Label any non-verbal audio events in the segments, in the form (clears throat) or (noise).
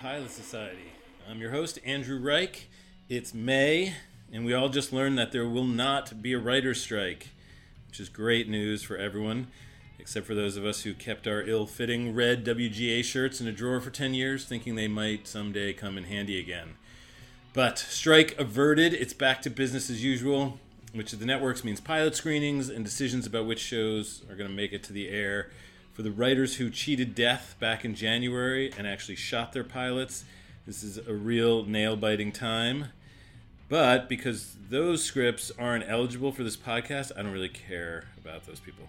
Pilot Society. I'm your host, Andrew Reich. It's May, and we all just learned that there will not be a writer's strike, which is great news for everyone, except for those of us who kept our ill fitting red WGA shirts in a drawer for 10 years, thinking they might someday come in handy again. But strike averted, it's back to business as usual, which of the networks means pilot screenings and decisions about which shows are going to make it to the air. For the writers who cheated death back in January and actually shot their pilots, this is a real nail biting time. But because those scripts aren't eligible for this podcast, I don't really care about those people.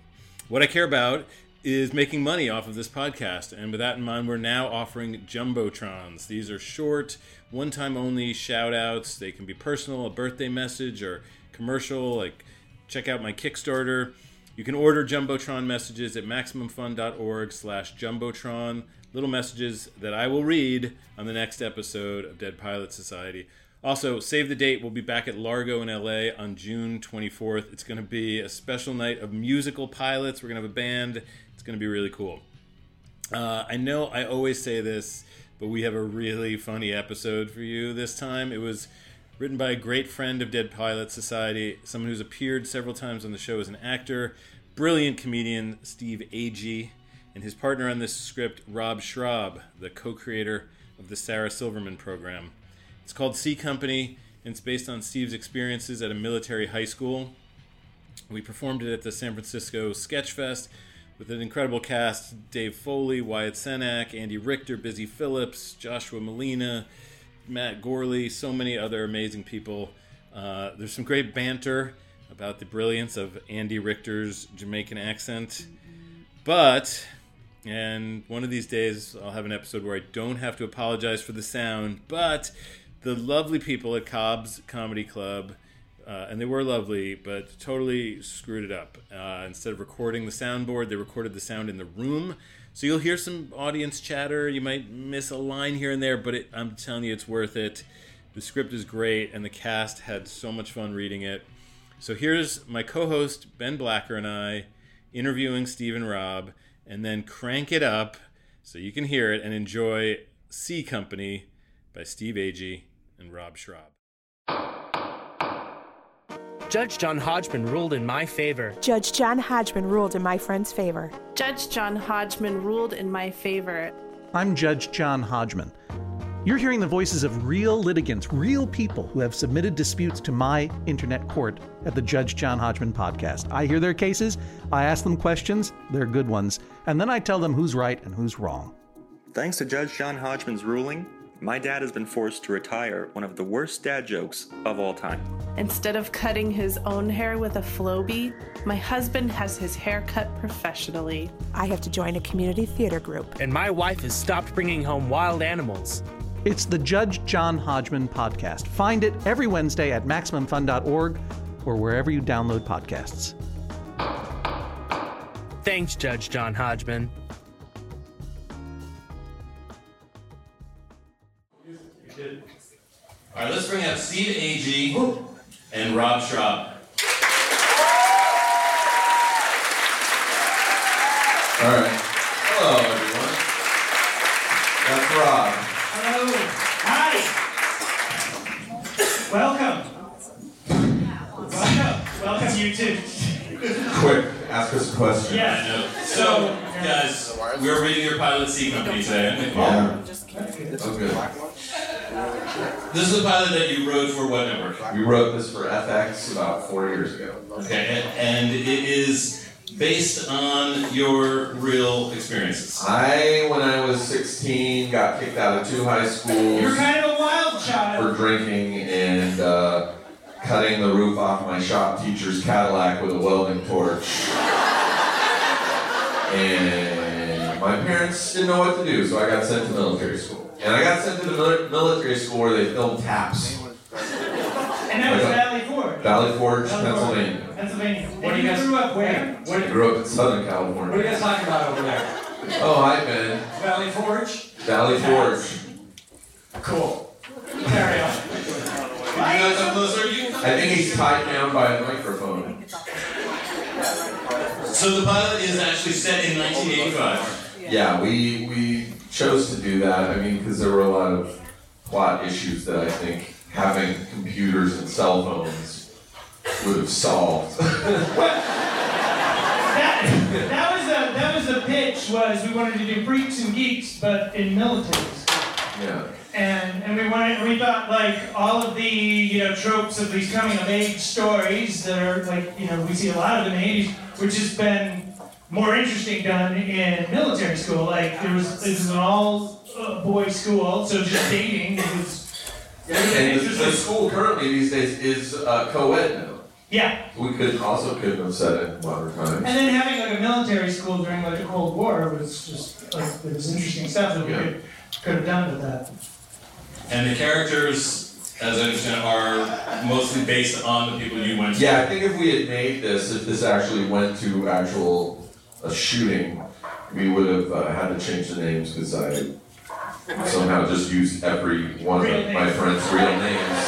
What I care about is making money off of this podcast. And with that in mind, we're now offering Jumbotrons. These are short, one time only shout outs. They can be personal, a birthday message, or commercial, like check out my Kickstarter. You can order Jumbotron messages at MaximumFun.org slash Jumbotron. Little messages that I will read on the next episode of Dead Pilot Society. Also, save the date. We'll be back at Largo in LA on June 24th. It's going to be a special night of musical pilots. We're going to have a band. It's going to be really cool. Uh, I know I always say this, but we have a really funny episode for you this time. It was written by a great friend of Dead Pilot Society, someone who's appeared several times on the show as an actor, brilliant comedian Steve Agee, and his partner on this script, Rob Schrab, the co creator of the Sarah Silverman program. It's called C Company, and it's based on Steve's experiences at a military high school. We performed it at the San Francisco Sketchfest with an incredible cast Dave Foley, Wyatt Cenac, Andy Richter, Busy Phillips, Joshua Malina, Matt Gourley, so many other amazing people. Uh, there's some great banter about the brilliance of Andy Richter's Jamaican accent. But, and one of these days I'll have an episode where I don't have to apologize for the sound, but the lovely people at Cobb's Comedy Club, uh, and they were lovely, but totally screwed it up. Uh, instead of recording the soundboard, they recorded the sound in the room. So you'll hear some audience chatter. You might miss a line here and there, but it, I'm telling you, it's worth it. The script is great, and the cast had so much fun reading it. So here's my co host, Ben Blacker, and I interviewing Steve and Rob, and then crank it up so you can hear it and enjoy C Company by Steve Agee and Rob Schrab. Judge John Hodgman ruled in my favor. Judge John Hodgman ruled in my friend's favor. Judge John Hodgman ruled in my favor. I'm Judge John Hodgman. You're hearing the voices of real litigants, real people who have submitted disputes to my internet court at the Judge John Hodgman podcast. I hear their cases, I ask them questions, they're good ones, and then I tell them who's right and who's wrong. Thanks to Judge John Hodgman's ruling, my dad has been forced to retire one of the worst dad jokes of all time. Instead of cutting his own hair with a Flowbee, my husband has his hair cut professionally. I have to join a community theater group. And my wife has stopped bringing home wild animals. It's the Judge John Hodgman podcast. Find it every Wednesday at MaximumFun.org or wherever you download podcasts. Thanks, Judge John Hodgman. All right, let's bring up Steve Agee and Rob Schrab. All right. Hello, everyone. That's Rob. Hello. Hi. Welcome. Welcome. Welcome, you too. Quick, ask us a question. Yeah. So, guys, we're reading your pilot C Company today. Yeah. That's good. This is a pilot that you wrote for what network? We wrote this for FX about four years ago. Okay, and, and it is based on your real experiences. I, when I was 16, got kicked out of two high schools You're kind of a wild child. for drinking and uh, cutting the roof off my shop teacher's Cadillac with a welding torch. And my parents didn't know what to do, so I got sent to military school. And I got sent to the military school where they filmed taps. And that was Valley Forge. Valley Forge, Valley Forge, Pennsylvania. Pennsylvania. What do you guys- grew up where? What, I grew up in Southern California. what are you guys talking about over there? Oh, hi, Ben. Valley Forge? Valley Forge. Cool. Carry on. You guys have closer? You? I think he's tied down by a microphone. So the pilot is actually set in 1985. Yeah, we we chose to do that. I mean, because there were a lot of plot issues that I think having computers and cell phones would have solved. (laughs) That, that was the that was the pitch was we wanted to do freaks and geeks, but in militaries. yeah. And and we wanted we thought like all of the you know tropes of these coming of age stories that are like you know we see a lot of in the 80s, which has been more interesting done in military school. Like there was this is an all uh, boys school, so just dating was Yeah, And the, the school currently these days is uh, co-ed now. yeah. We could also couldn't have said it in modern times. And then having like a military school during like the Cold War was just like there was interesting stuff that we Yeah. could could have done with that. And the characters, as I understand, are mostly based on the people you went to. Yeah, I think if we had made this, if this actually went to actual a shooting, we would have uh, had to change the names because I somehow just used every one of my names. friends' real names,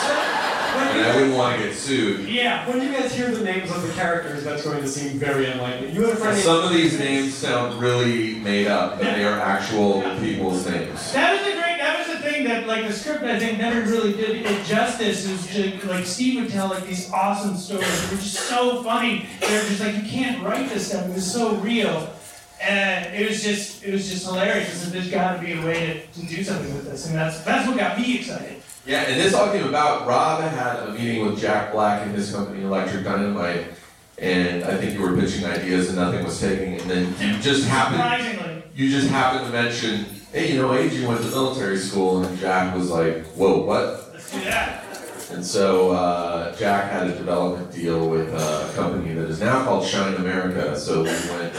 and I wouldn't want to get sued. Yeah. When you guys hear the names of the characters, that's going to seem very unlikely. You had a friend Some of these names sound really made up, but they are actual people's names. That was the great. That was the thing that like the script I think never really did it justice. Is just, like Steve would tell like these awesome stories. that were just so funny. They're just like you can't write this stuff. It was so real. And it was just, it was just hilarious. I said, there's got to be a way to, to do something with this, and that's that's what got me excited. Yeah, and this all came about. Rob had a meeting with Jack Black and his company Electric Dynamite, and I think you were pitching ideas and nothing was taking. And then you just happened, Surprisingly, you just happened to mention, hey, you know, Adrian went to military school, and Jack was like, whoa, what? that. And so uh, Jack had a development deal with a company that is now called Shine America. So we went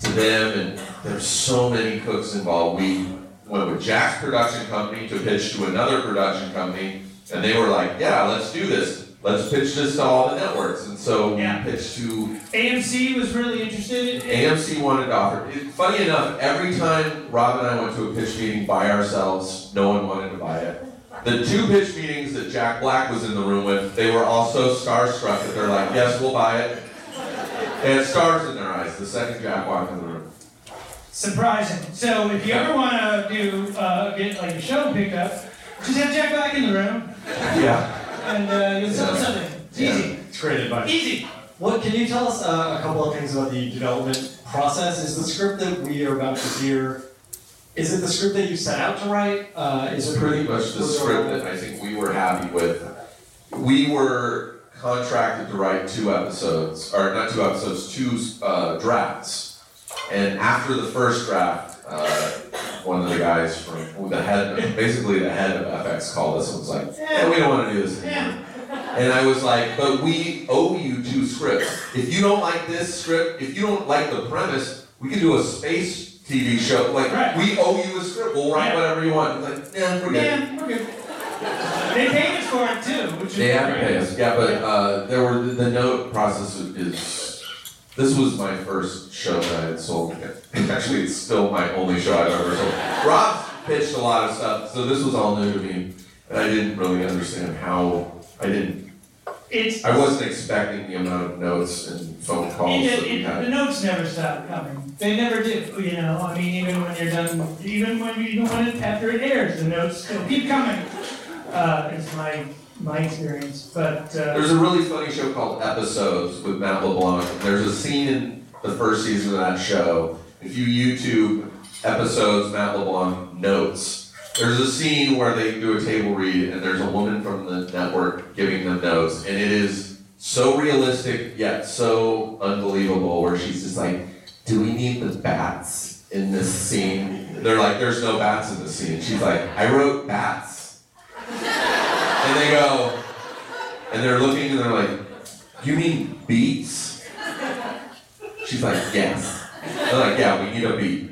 to them, and there's so many cooks involved. We went with Jack's production company to pitch to another production company, and they were like, "Yeah, let's do this. Let's pitch this to all the networks." And so we Yeah. pitched to AMC was really interested. In, AMC wanted to offer. It, funny enough, every time Rob and I went to a pitch meeting by ourselves, no one wanted to buy it. The two pitch meetings that Jack Black was in the room with, they were all so starstruck that they're like, "Yes, we'll buy it." They had stars in their eyes the second Jack walked in the room. Surprising. So if you ever want to do uh, get like a show picked up, just have Jack back in the room, Yeah. And uh, you'll sell Yeah. something. It's Yeah. easy. It's great advice. Easy. What can you tell us uh, a couple of things about the development process? Is the script that we are about to hear? Is it the script that you set out to write? Uh, is It's it pretty much the script that I think we were happy with. We were contracted to write two episodes, or not two episodes, two uh, drafts. And after the first draft, uh, one of the guys from the head, basically the head of FX called us and was like, "Yeah, we don't want to do this anymore." And I was like, "But we owe you two scripts. If you don't like this script, if you don't like the premise, we can do a space TV show. Like Right. we owe you a script. We'll write Yeah. whatever you want." Like, yeah, we're good. Yeah, we're good. They paid us for it too, which is They have to pay us, yeah, but uh, there were the, the note process is. This was my first show that I had sold. (laughs) Actually, it's still my only show I've ever sold. Rob pitched a lot of stuff, so this was all new to me, and I didn't really understand how. I didn't. It's I wasn't expecting the amount of notes and phone calls it, that we it, the notes never stop coming. They never do. You know, I mean, even when you're done, even when you even when it, after it airs, the notes still keep coming. Uh, is my my experience, but uh, There's a really funny show called Episodes with Matt LeBlanc. There's a scene in the first season of that show. If you YouTube episodes, Matt LeBlanc notes, there's a scene where they do a table read and there's a woman from the network giving them notes. And it is so realistic yet so unbelievable where she's just like, do we need the bats in this scene? They're like, there's no bats in this scene. She's like, I wrote bats. And they go, and they're looking and they're like, You mean beats? She's like, Yes. They're like, Yeah, we need a beat.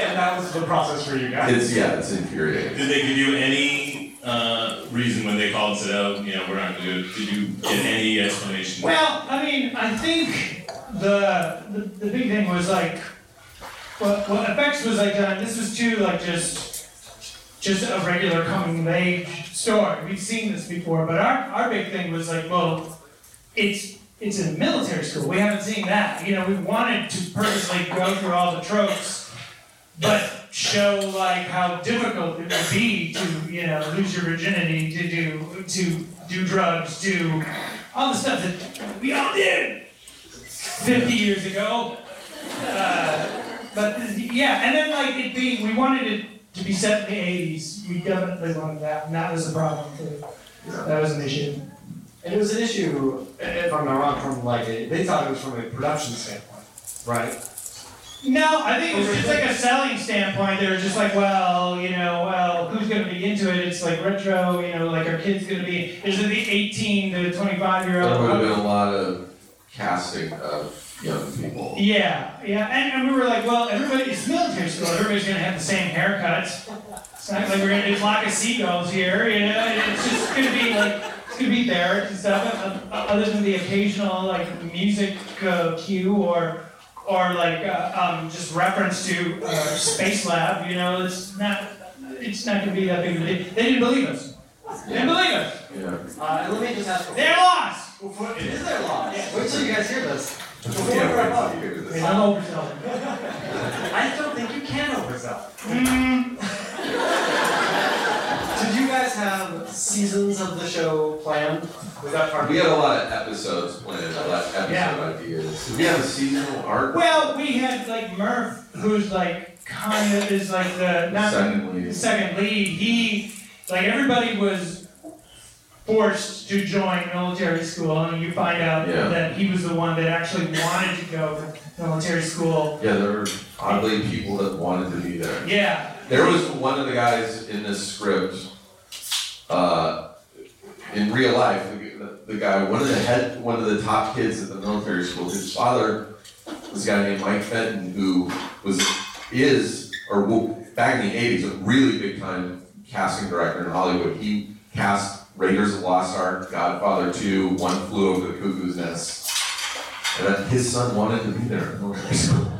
And that was the process for you guys. It's yeah, it's infuriating. Did they give you any uh, reason when they called and said, "Oh, you know, we're not going to do it"? Did you get any explanation? Well, I mean, I think the the, the big thing was like what what FX was like done. This was too like just just a regular coming of age story. We've seen this before, but our our big thing was like, well, it's it's in military school. We haven't seen that. You know, we wanted to purposely go through all the tropes, but show like how difficult it would be to you know lose your virginity, to do to do drugs, to all the stuff that we all did 50 years ago. Uh, but yeah, and then like it being, we wanted it to be set in the 80s. We definitely wanted that, and that was a problem too. That was an issue. And it was an issue, if I'm not wrong, from like a, they thought it was from a production standpoint, right? No, I think it was just like a selling standpoint. They were just like, well, you know, well, who's going to be into it? It's like retro, you know, like our kids going to be. Is it the 18 to 25 year old? There would have been a lot of casting of young people. Yeah, yeah, and, and we were like, well, everybody, it's military school. Everybody's going to have the same haircuts. It's not like we're going to do flock of seagulls here, you know. It's just going to be like it's going to be barracks and stuff. uh, uh, Other than the occasional like music uh, cue or or like uh, um, just reference to uh, Space Lab, you know, it's not it's not going to be that big of a deal. They didn't believe us. They didn't believe us. Yeah. Uh, and let me just ask. They're lost. Before, it is their loss. Wait till you guys hear this. Before Yeah, we wrap wait up, till you hear this. I'm overselling. I don't think you can oversell. Mm, Did you guys have seasons of the show planned? Was that part of We had a lot of episodes planned, a lot of episode Yeah. ideas. Did we have a seasonal arc? Well, we had like Murph, who's like kind of is like the not Second lead. the second lead. He like everybody was forced to join military school, and you find out Yeah. that he was the one that actually wanted to go to military school. Yeah, there were oddly people that wanted to be there. Yeah. There was one of the guys in this script, uh, in real life, the, the guy, one of the head, one of the top kids at the military school, his father was a guy named Mike Fenton, who was, is, or back in the eighties, a really big time casting director in Hollywood. He cast Raiders of the Lost Ark, Godfather Two, One Flew Over the Cuckoo's Nest. And that his son wanted to be there at military school.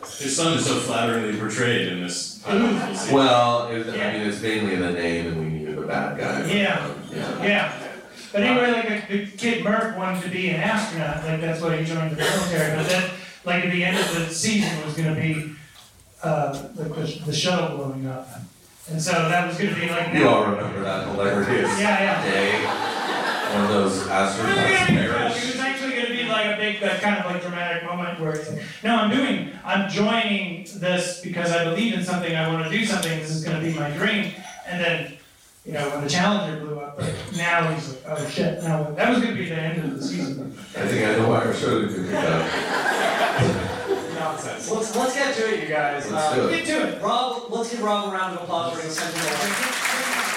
His son is so flatteringly portrayed in this pilot. We'll see. Well, it, I mean, it's mainly the name, and we needed a bad guy. Yeah. Yeah. Yeah. But anyway, like the, the kid Murph wanted to be an astronaut, like that's why he joined the military. But then, like at the end of the season was going to be uh, the, the shuttle blowing up, and so that was going to be like. You all remember that hilarious Yeah, yeah. day when those It was actually going to be like a big, kind of like dramatic moment where it's like, no, I'm doing, I'm joining this because I believe in something, I want to do something, this is going to be my dream. And then, you know, when the Challenger blew up, but now he's like, oh shit, no, that was going to be the end of the season. I think I know why our show didn't pick up. Nonsense? Let's let's get to it, you guys. Uh, Let's do it. Get to it. Rob, let's give Rob a round of applause for his sentinel.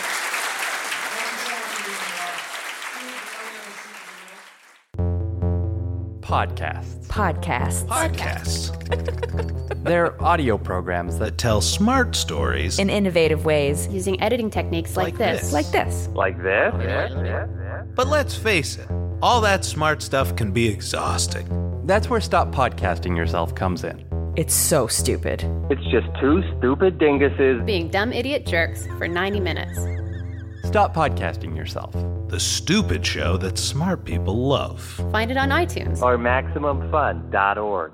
Podcasts. Podcasts. Podcasts. (laughs) They're audio programs that Tell smart stories. In innovative ways. Using editing techniques like, Like this. this. Like this. like this. But let's face it, all that smart stuff can be exhausting. That's where Stop Podcasting Yourself comes in. It's so stupid. It's just two stupid dinguses. Being dumb idiot jerks for 90 minutes. Stop Podcasting Yourself. The stupid show that smart people love. Find it on iTunes. Or MaximumFun.org.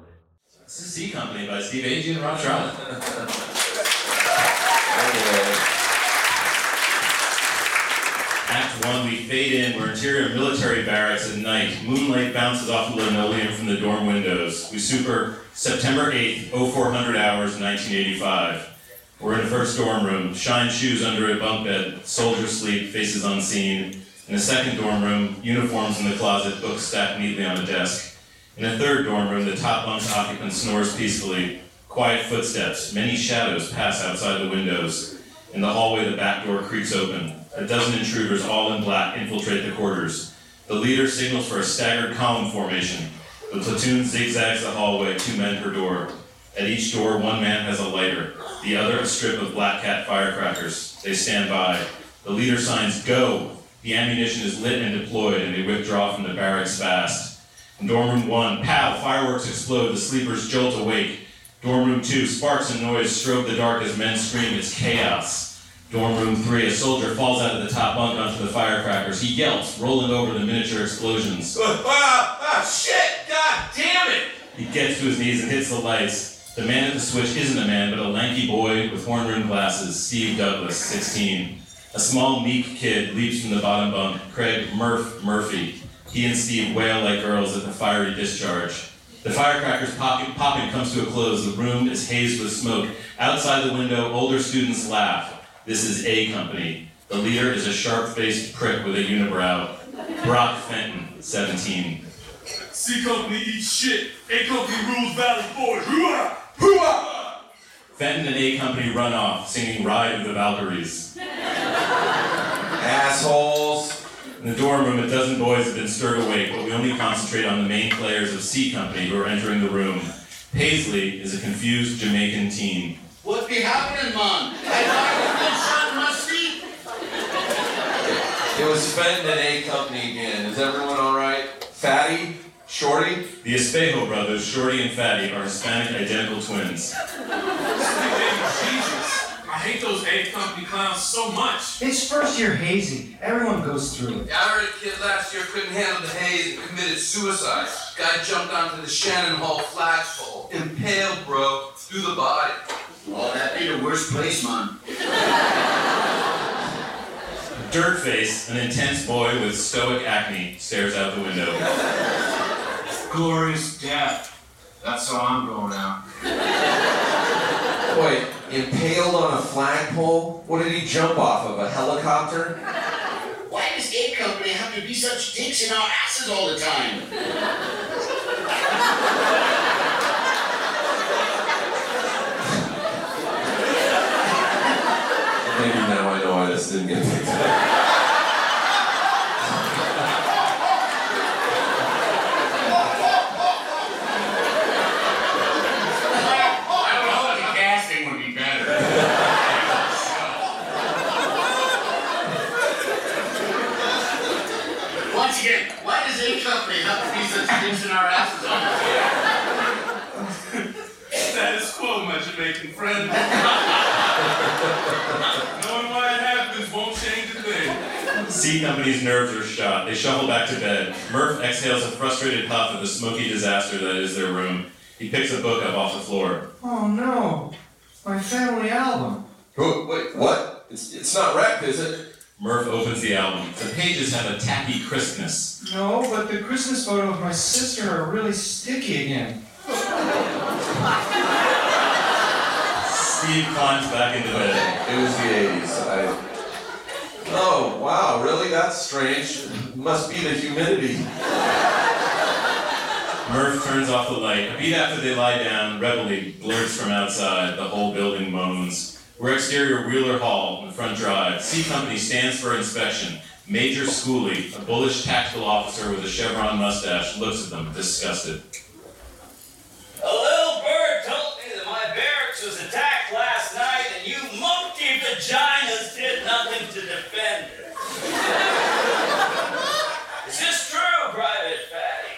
This is C Company by Steve Agee and Rob Charlotte. (laughs) Act one, we fade in. We're interior military barracks at night. Moonlight bounces off the linoleum from the dorm windows. We super September 8th, 0400 hours, 1985. We're in the first dorm room. Shine shoes under a bunk bed. Soldiers sleep, faces unseen. In the second dorm room, uniforms in the closet, books stacked neatly on a desk. In the third dorm room, the top bunk's occupant snores peacefully. Quiet footsteps, many shadows pass outside the windows. In the hallway, the back door creaks open. A dozen intruders, all in black, infiltrate the quarters. The leader signals for a staggered column formation. The platoon zigzags the hallway, two men per door. At each door, one man has a lighter, the other a strip of black cat firecrackers. They stand by. The leader signs go. The ammunition is lit and deployed, and they withdraw from the barracks fast. In dorm room one, pow, fireworks explode, the sleepers jolt awake. Dorm room two, sparks and noise strobe the dark as men scream, it's chaos. Dorm room three, a soldier falls out of the top bunk onto the firecrackers. He yelps, rolling over the miniature explosions. ah, (laughs) ah, shit! God damn it! He gets to his knees and hits the lights. The man at the switch isn't a man, but a lanky boy with horn rimmed glasses, Steve Douglas, 16. A small, meek kid leaps from the bottom bunk, Craig Murph Murphy. He and Steve wail like girls at the fiery discharge. The firecrackers popping, popping comes to a close. The room is hazed with smoke. Outside the window, older students laugh. This is A Company. The leader is a sharp faced prick with a unibrow. Brock Fenton, 17. C Company eats shit. A Company rules Valley Forge. Hooah! Hooah! Fenton and A Company run off, singing Ride of the Valkyries. Assholes. In the dorm room, a dozen boys have been stirred awake, but we only concentrate on the main players of C Company who are entering the room. Paisley is a confused Jamaican teen. What be happening, man? I thought you been shot in my sleep. It was Fenton and A Company again. Is everyone all right? Fatty? Shorty? The Espejo brothers, Shorty and Fatty, are Hispanic identical twins. Jesus. I hate those A Company clowns so much. It's first year hazing. Everyone goes through it. I heard a kid last year couldn't handle the haze and committed suicide. Guy jumped onto the Shannon Hall flagpole. Impaled, bro, through the body. Oh, that'd be the worst place, man. Dirtface, an intense boy with stoic acne, stares out the window. Glorious death. That's how I'm going out. Boy, impaled on a flagpole? What did he jump off of? A helicopter? Why does A Company have to be such dicks in our asses all the time? Maybe now I know why this didn't get picked up. I don't the casting would be better. Once again, why does A Company have to be such dicks in our asses the time? Status quo, my Jamaican friend. (laughs) Knowing why it happens won't change a thing. C Company's nerves are shot. They shuffle back to bed. Murph exhales a frustrated puff of the smoky disaster that is their room. He picks a book up off the floor. Oh no. My family album. Who- Wait, what? It's, it's not wrecked, is it? Murph opens the album. The pages have a tacky crispness. No, but the Christmas photo of my sister are really sticky again. (laughs) Steve climbs back into bed. It was the 80s. I... Oh, wow, really? That's strange. Must be the humidity. Murph turns off the light. A beat after they lie down, reveille blurts from outside. The whole building moans. We're exterior Wheeler Hall, in the front drive. C Company stands for inspection. Major Schooley, a bullish tactical officer with a chevron mustache, looks at them, disgusted. A little bird told me that my barracks was attacked last night and you monkey vaginas did nothing to defend it. Is this true, Private Fatty?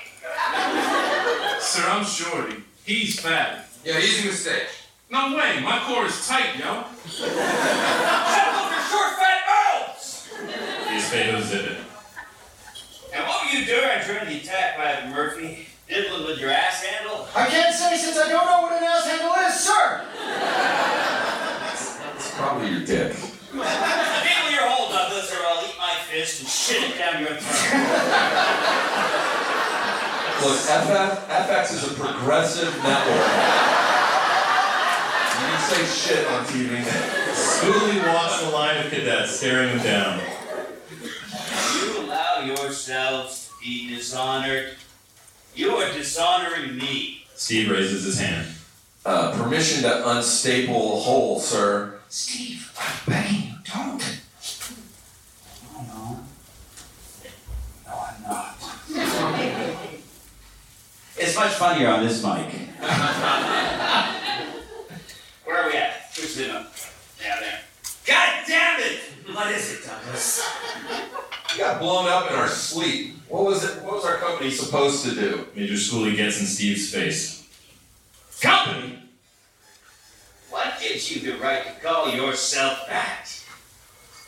Sir, I'm Shorty. He's fat. Yeah, he's easy mistake. No way, my core is tight, yo. Shut up for short fat mouths! The Espejo zip it. And what were you doing during the attack, Private Murphy? Diddling with your ass handle? I can't say since I don't know what an ass handle is, sir! It's probably your dick. Deal your hole, Douglas, or I'll eat my fist and shit it down your throat. (laughs) Look, FF, FX is a progressive network. You can say shit on TV. Schooley walks the line of cadets, staring them down. You allow yourselves to be dishonored. You are dishonoring me. Steve raises his hand. Uh, permission to unstaple a hole, sir. Steve, I'm begging you, don't. Oh, no. No, I'm not. It's much funnier on this mic. (laughs) Where are we at? Which the Down there. God damn it! What is it, Douglas? We got blown up in our sleep. What was it? What was our company supposed to do? Major Schooley gets in Steve's face. Company? What gives you the right to call yourself that?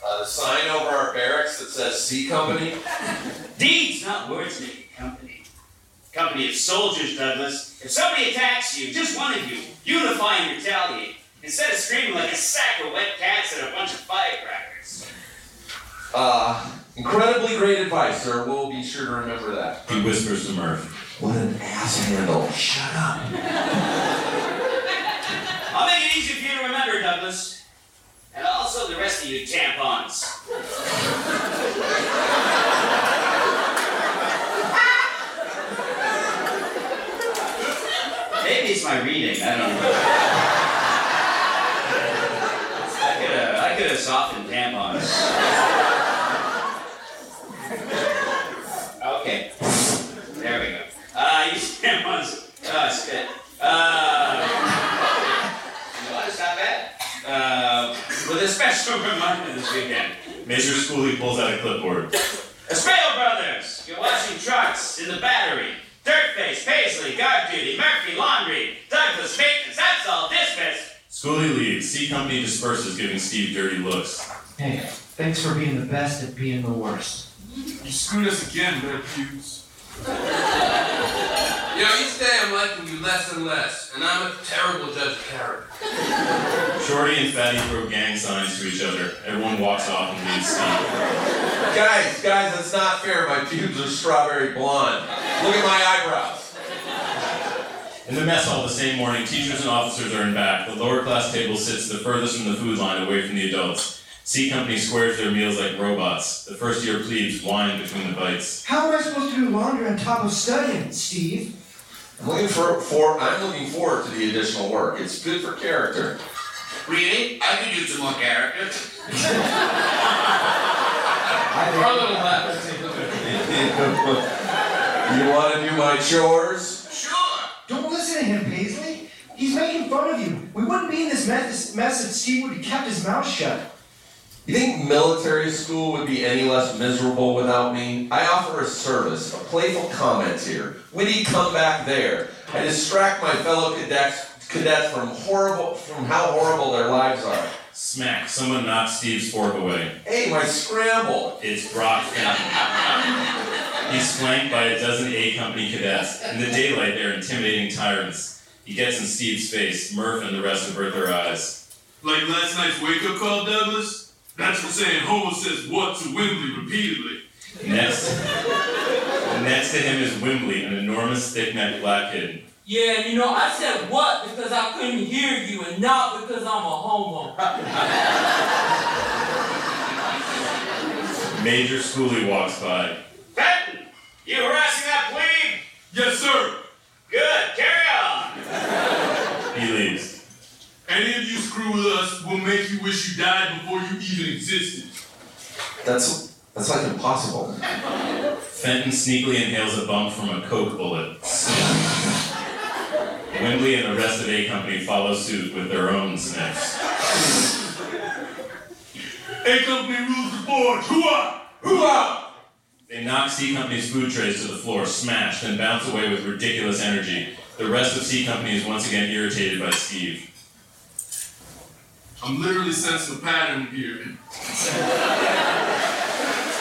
Uh, the sign over our barracks that says C Company. (laughs) Deeds, not words, make a company. Company of soldiers, Douglas. If somebody attacks you, just one of you, unify and retaliate. Instead of screaming like a sack of wet cats at a bunch of firecrackers. Uh, incredibly great advice, sir. We'll be sure to remember that. He whispers to Murph. What an ass handle. Shut up. I'll make it easy for you to remember, Douglas. And also the rest of you tampons. Maybe it's my reading. I don't know. I could have, I could have softened tampons. Okay. There we go. Uh, use tampons. Uh, spit. Uh, you want to stop that? Uh, with a special reminder this weekend. Major Schooley pulls out a clipboard. Espresso Brothers, you're washing trucks in the battery. Dirtface, Paisley, guard duty, Murphy, laundry, Douglas, maintenance, that's all dismissed. Schooley leaves. C Company disperses, giving Steve dirty looks. Hey, thanks for being the best at being the worst. You screwed us again, Red Hughes. (laughs) You know, each day I'm liking you less and less, and I'm a terrible judge of character. Shorty and Fatty throw gang signs to each other. Everyone walks off and leaves Steve. Guys, guys, that's not fair. My pubes are strawberry blonde. Look at my eyebrows. In the mess hall the same morning, teachers and officers are in back. The lower class table sits the furthest from the food line away from the adults. C Company squares their meals like robots. The first year plebes whine between the bites. How am I supposed to do laundry on top of studying, Steve? I'm looking for, for I'm looking forward to the additional work. It's good for character. Really? I could use some more character. Our little laugh. you want to do my chores? Sure. Don't listen to him, Paisley. He's making fun of you. We wouldn't be in this mess, mess if Steve would have kept his mouth shut. You think military school would be any less miserable without me? I offer a service, a playful comment here, witty comeback there. I distract my fellow cadets, cadets from horrible, from how horrible their lives are. Smack! Someone knocks Steve's fork away. Hey, my scramble! It's Brock Fenton. He's flanked by a dozen A Company cadets. In the daylight, they're intimidating tyrants. He gets in Steve's face. Murph and the rest avert their eyes. Like last night's wake up call, Douglas? That's for saying Homer says what to Wembley repeatedly. Next, next to him is Wembley, an enormous, thick-necked black kid. Yeah, you know, I said what because I couldn't hear you and not because I'm a homo. Major Schooley walks by. Fenton, you harassing that plebe? Yes, sir. Good, carry on. He leaves. Any of you screw with us, we'll make you wish you died before you even existed. That's that's like impossible. Fenton sneakily inhales a bump from a coke bullet. Wembley and the rest of A Company follow suit with their own sniffs. A Company rules the board. Hooah! Hooah! They knock C Company's food trays to the floor, smash, then bounce away with ridiculous energy. The rest of C Company is once again irritated by Steve. I'm literally sensing a pattern here. (laughs)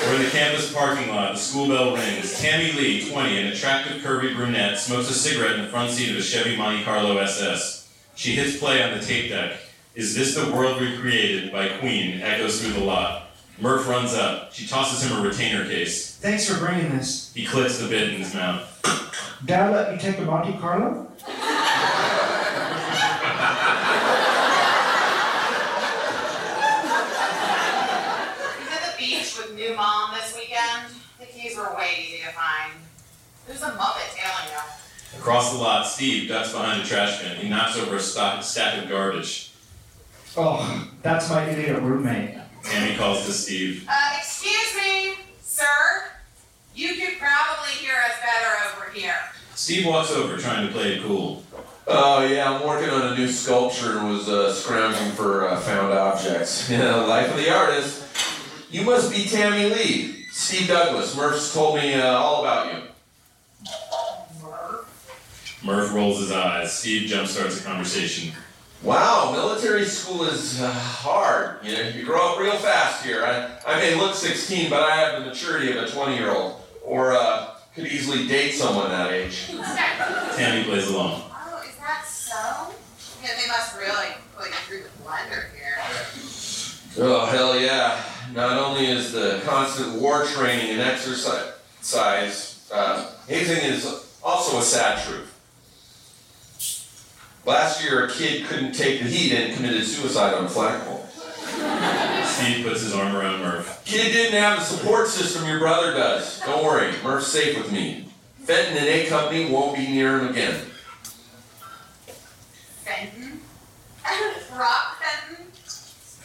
We're in the campus parking lot. The school bell rings. Tammy Lee, 20, an attractive, curvy brunette, smokes a cigarette in the front seat of a Chevy Monte Carlo SS. She hits play on the tape deck. Is This the World We Created by Queen echoes through the lot. Murph runs up. She tosses him a retainer case. Thanks for bringing this. He clicks the bit in his mouth. Dad let me take a Monte Carlo? (laughs) He's at the beach with new mom this weekend. The keys were way easy to find. There's a Muppet tailing you. Across the lot, Steve ducks behind a trash can. He knocks over a stock, stack of garbage. Oh, that's my idiot roommate. Tammy calls to Steve. Uh, excuse me, sir. You could probably hear us better over here. Steve walks over, trying to play it cool. Oh yeah, I'm working on a new sculpture and was uh, scrounging for uh, found objects. (laughs) Yeah, life of the artist. You must be Tammy Lee. Steve Douglas. Murph's told me uh, all about you. Murph rolls his eyes. Steve jumpstarts the conversation. Wow, military school is uh, hard. You know, you grow up real fast here. I, I may look 16, but I have the maturity of a 20 year old. Or, uh, Could easily date someone that age. (laughs) Tammy plays along. Oh, is that so? Yeah, they must really put you through the blender here. Oh, hell yeah. Not only is the constant war training and exercise, uh, hazing is also a sad truth. Last year, a kid couldn't take the heat and committed suicide on a flagpole. Steve puts his arm around Murph. Kid didn't have the support system your brother does. Don't worry, Murph's safe with me. Fenton and A Company won't be near him again. Fenton? (coughs) Rock Fenton?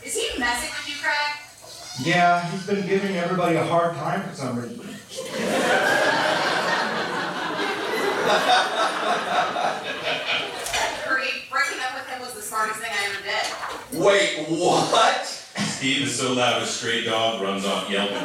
Is he messing with you, Craig? Yeah, he's been giving everybody a hard time for some reason. (laughs) Creep, breaking up with him was the smartest thing I ever did. Wait, what? Steve is so loud a stray dog runs off yelping. (laughs)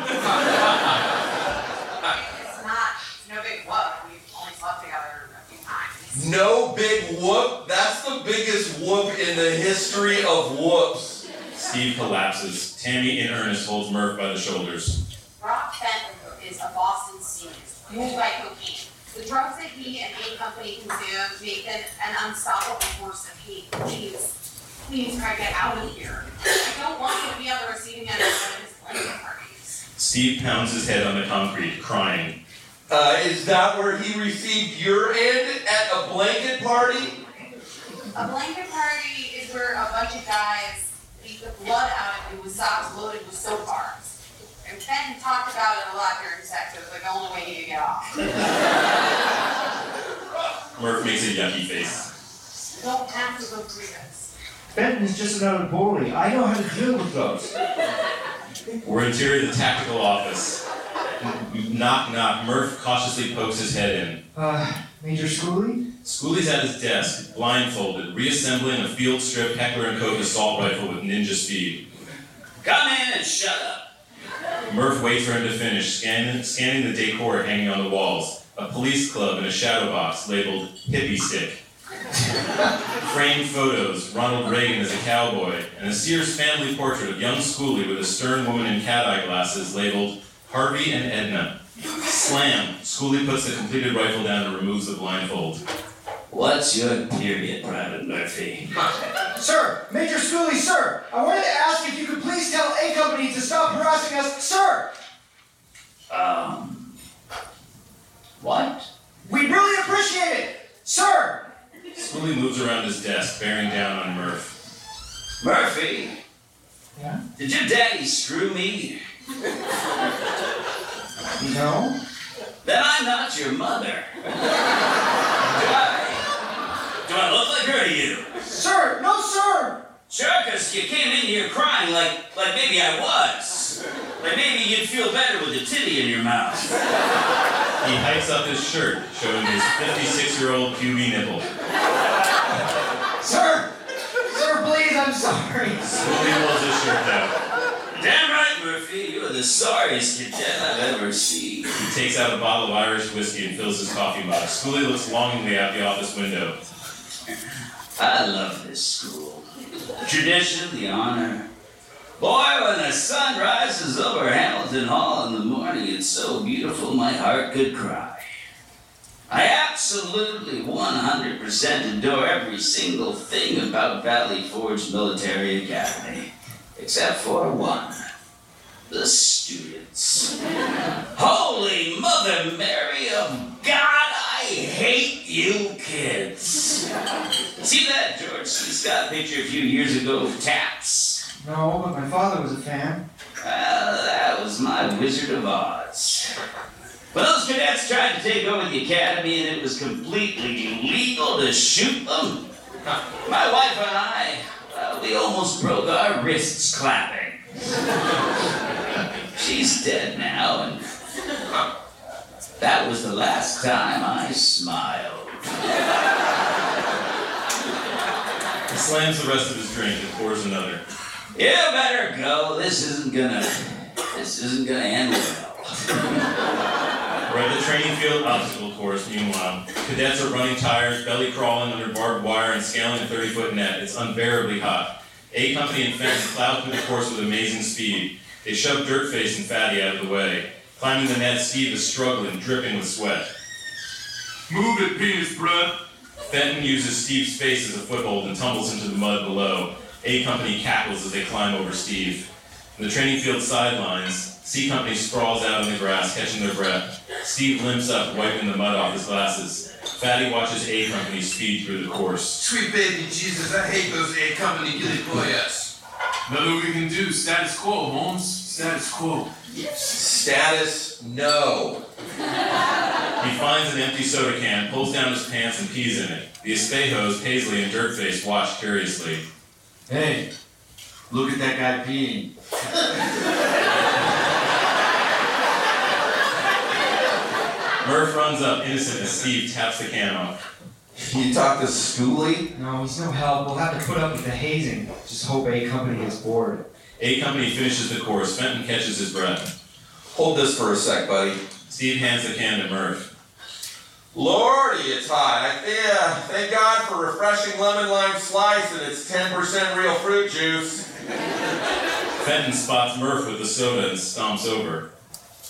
It's not, it's no big whoop. We've only slept together a few times. No big whoop? That's the biggest whoop in the history of whoops. Steve collapses. Tammy, in earnest, holds Murph by the shoulders. Rock Fenton is a Boston scene, moved by cocaine. The drugs that he and A Company consume make them an unstoppable force of hate. Please, please try to get out of here. I don't want you to be on the receiving end of one of his blanket parties. Steve pounds his head on the concrete, crying. Uh, is that where he received your end at a blanket party? A blanket party is where a bunch of guys beat the blood out of you with socks loaded with soap bars. And Fenton talked about it a lot during sex. It was like the only way he could get off. Murph makes a yucky face. Don't have to go through this. Fenton is just another bully. I know how to deal with those. We're interior the tactical office. Knock, knock. Murph cautiously pokes his head in. Uh, Major Schooley? Schooley's at his desk, blindfolded, reassembling a field strip Heckler and Koch assault rifle with ninja speed. Come in and shut up. Murph waits for him to finish, scanning, scanning the decor hanging on the walls. A police club and a shadow box labeled Hippie Stick. (laughs) Framed photos, Ronald Reagan as a cowboy, and a Sears family portrait of young Schooley with a stern woman in cat eye glasses labeled Harvey and Edna. Slam! Schooley puts the completed rifle down and removes the blindfold. What's your period, Private Murphy? (laughs) Sir, Major Schooley, sir, I wanted to ask if you could please tell A Company to stop harassing us, sir. Um. What? We'd really appreciate it, sir. Schooley moves around his desk, bearing down on Murph. Murphy? Yeah? Did your daddy screw me? No. Then I'm not your mother. Do I? Do I look like her to you? Sir, no, sir. Sure, because you came in here crying like, like maybe I was. Like maybe you'd feel better with a titty in your mouth. He hikes up his shirt, showing his 56 year old puby nipple. Sir, sir, please, I'm sorry. Schooley pulls his shirt down. Damn right, Murphy. You're the sorriest cadet I've ever seen. He takes out a bottle of Irish whiskey and fills his coffee mug. Schooley looks longingly out the office window. I love this school. The tradition, the honor. Boy, when the sun rises over Hamilton Hall in the morning, it's so beautiful my heart could cry. I absolutely 100% adore every single thing about Valley Forge Military Academy, except for one the students. Holy Mother Mary of God, I hate you kids. See that George C. Scott picture a few years ago of Taps? No, but my father was a fan. Well, that was my Wizard of Oz. When those cadets tried to take over the academy and it was completely illegal to shoot them, my wife and I, well, we almost broke our wrists clapping. She's dead now, and that was the last time I smiled. He slams the rest of his drink and pours another. You better go. This isn't gonna. This isn't gonna end well. We're at the training field obstacle course, meanwhile. Cadets are running tires, belly crawling under barbed wire, and scaling a 30 foot net. It's unbearably hot. A Company and Fenton plow through the course with amazing speed. They shove Dirtface and Fatty out of the way. Climbing the net, Steve is struggling, dripping with sweat. Move it, penis breath. Fenton uses Steve's face as a foothold and tumbles into the mud below. A Company cackles as they climb over Steve. In the training field sidelines, C Company sprawls out in the grass, catching their breath. Steve limps up, wiping the mud off his glasses. Fatty watches A Company speed through the course. Sweet baby Jesus, I hate those A company gilipollas. Nothing we can do. Status quo, Holmes. Status quo. Status no. He finds an empty soda can, pulls down his pants, and pees in it. The Espejos, Paisley, and Dirtface watch curiously. Hey, look at that guy peeing. Murph runs up, innocent, as Steve taps the can off. You talk to Schooley? No, he's no help. We'll have to put up with the hazing. Just hope A Company gets bored. A Company finishes the course. Fenton catches his breath. Hold this for a sec, buddy. Steve hands the can to Murph. Lordy, it's hot. Yeah, thank God for refreshing lemon lime slice and it's 10% real fruit juice. (laughs) Fenton spots Murph with the soda and stomps over.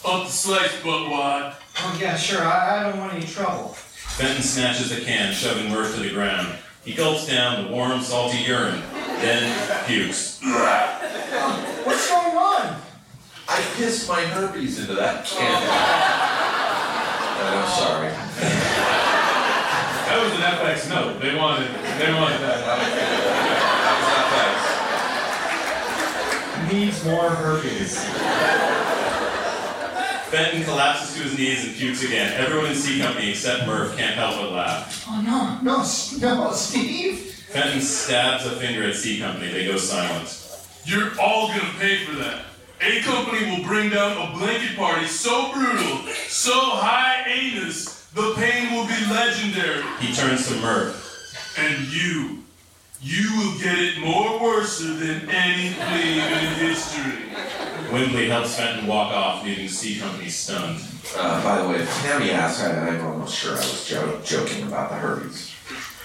Up the slice, buttwad. Oh, yeah, sure. I, I don't want any trouble. Fenton snatches the can, shoving Murph to the ground. He gulps down the warm, salty urine, then pukes. What's going on? I pissed my herpes into that can. (laughs) And I'm sorry. That was an FX note. They wanted, they wanted that. Needs more herpes. Fenton collapses to his knees and pukes again. Everyone in C Company except Murph can't help but laugh. Oh, no. No, s- no, Steve. Fenton stabs a finger at C Company. They go silent. You're all gonna pay for that. A company will bring down a blanket party so brutal, so high anus, the pain will be legendary. He turns to Murph. And you, you will get it more worse than any plebe in history. Wembley helps Fenton walk off, leaving C Company stunned. Uh, by the way, if Tammy asked, I, I'm almost sure I was jo- joking about the herpes.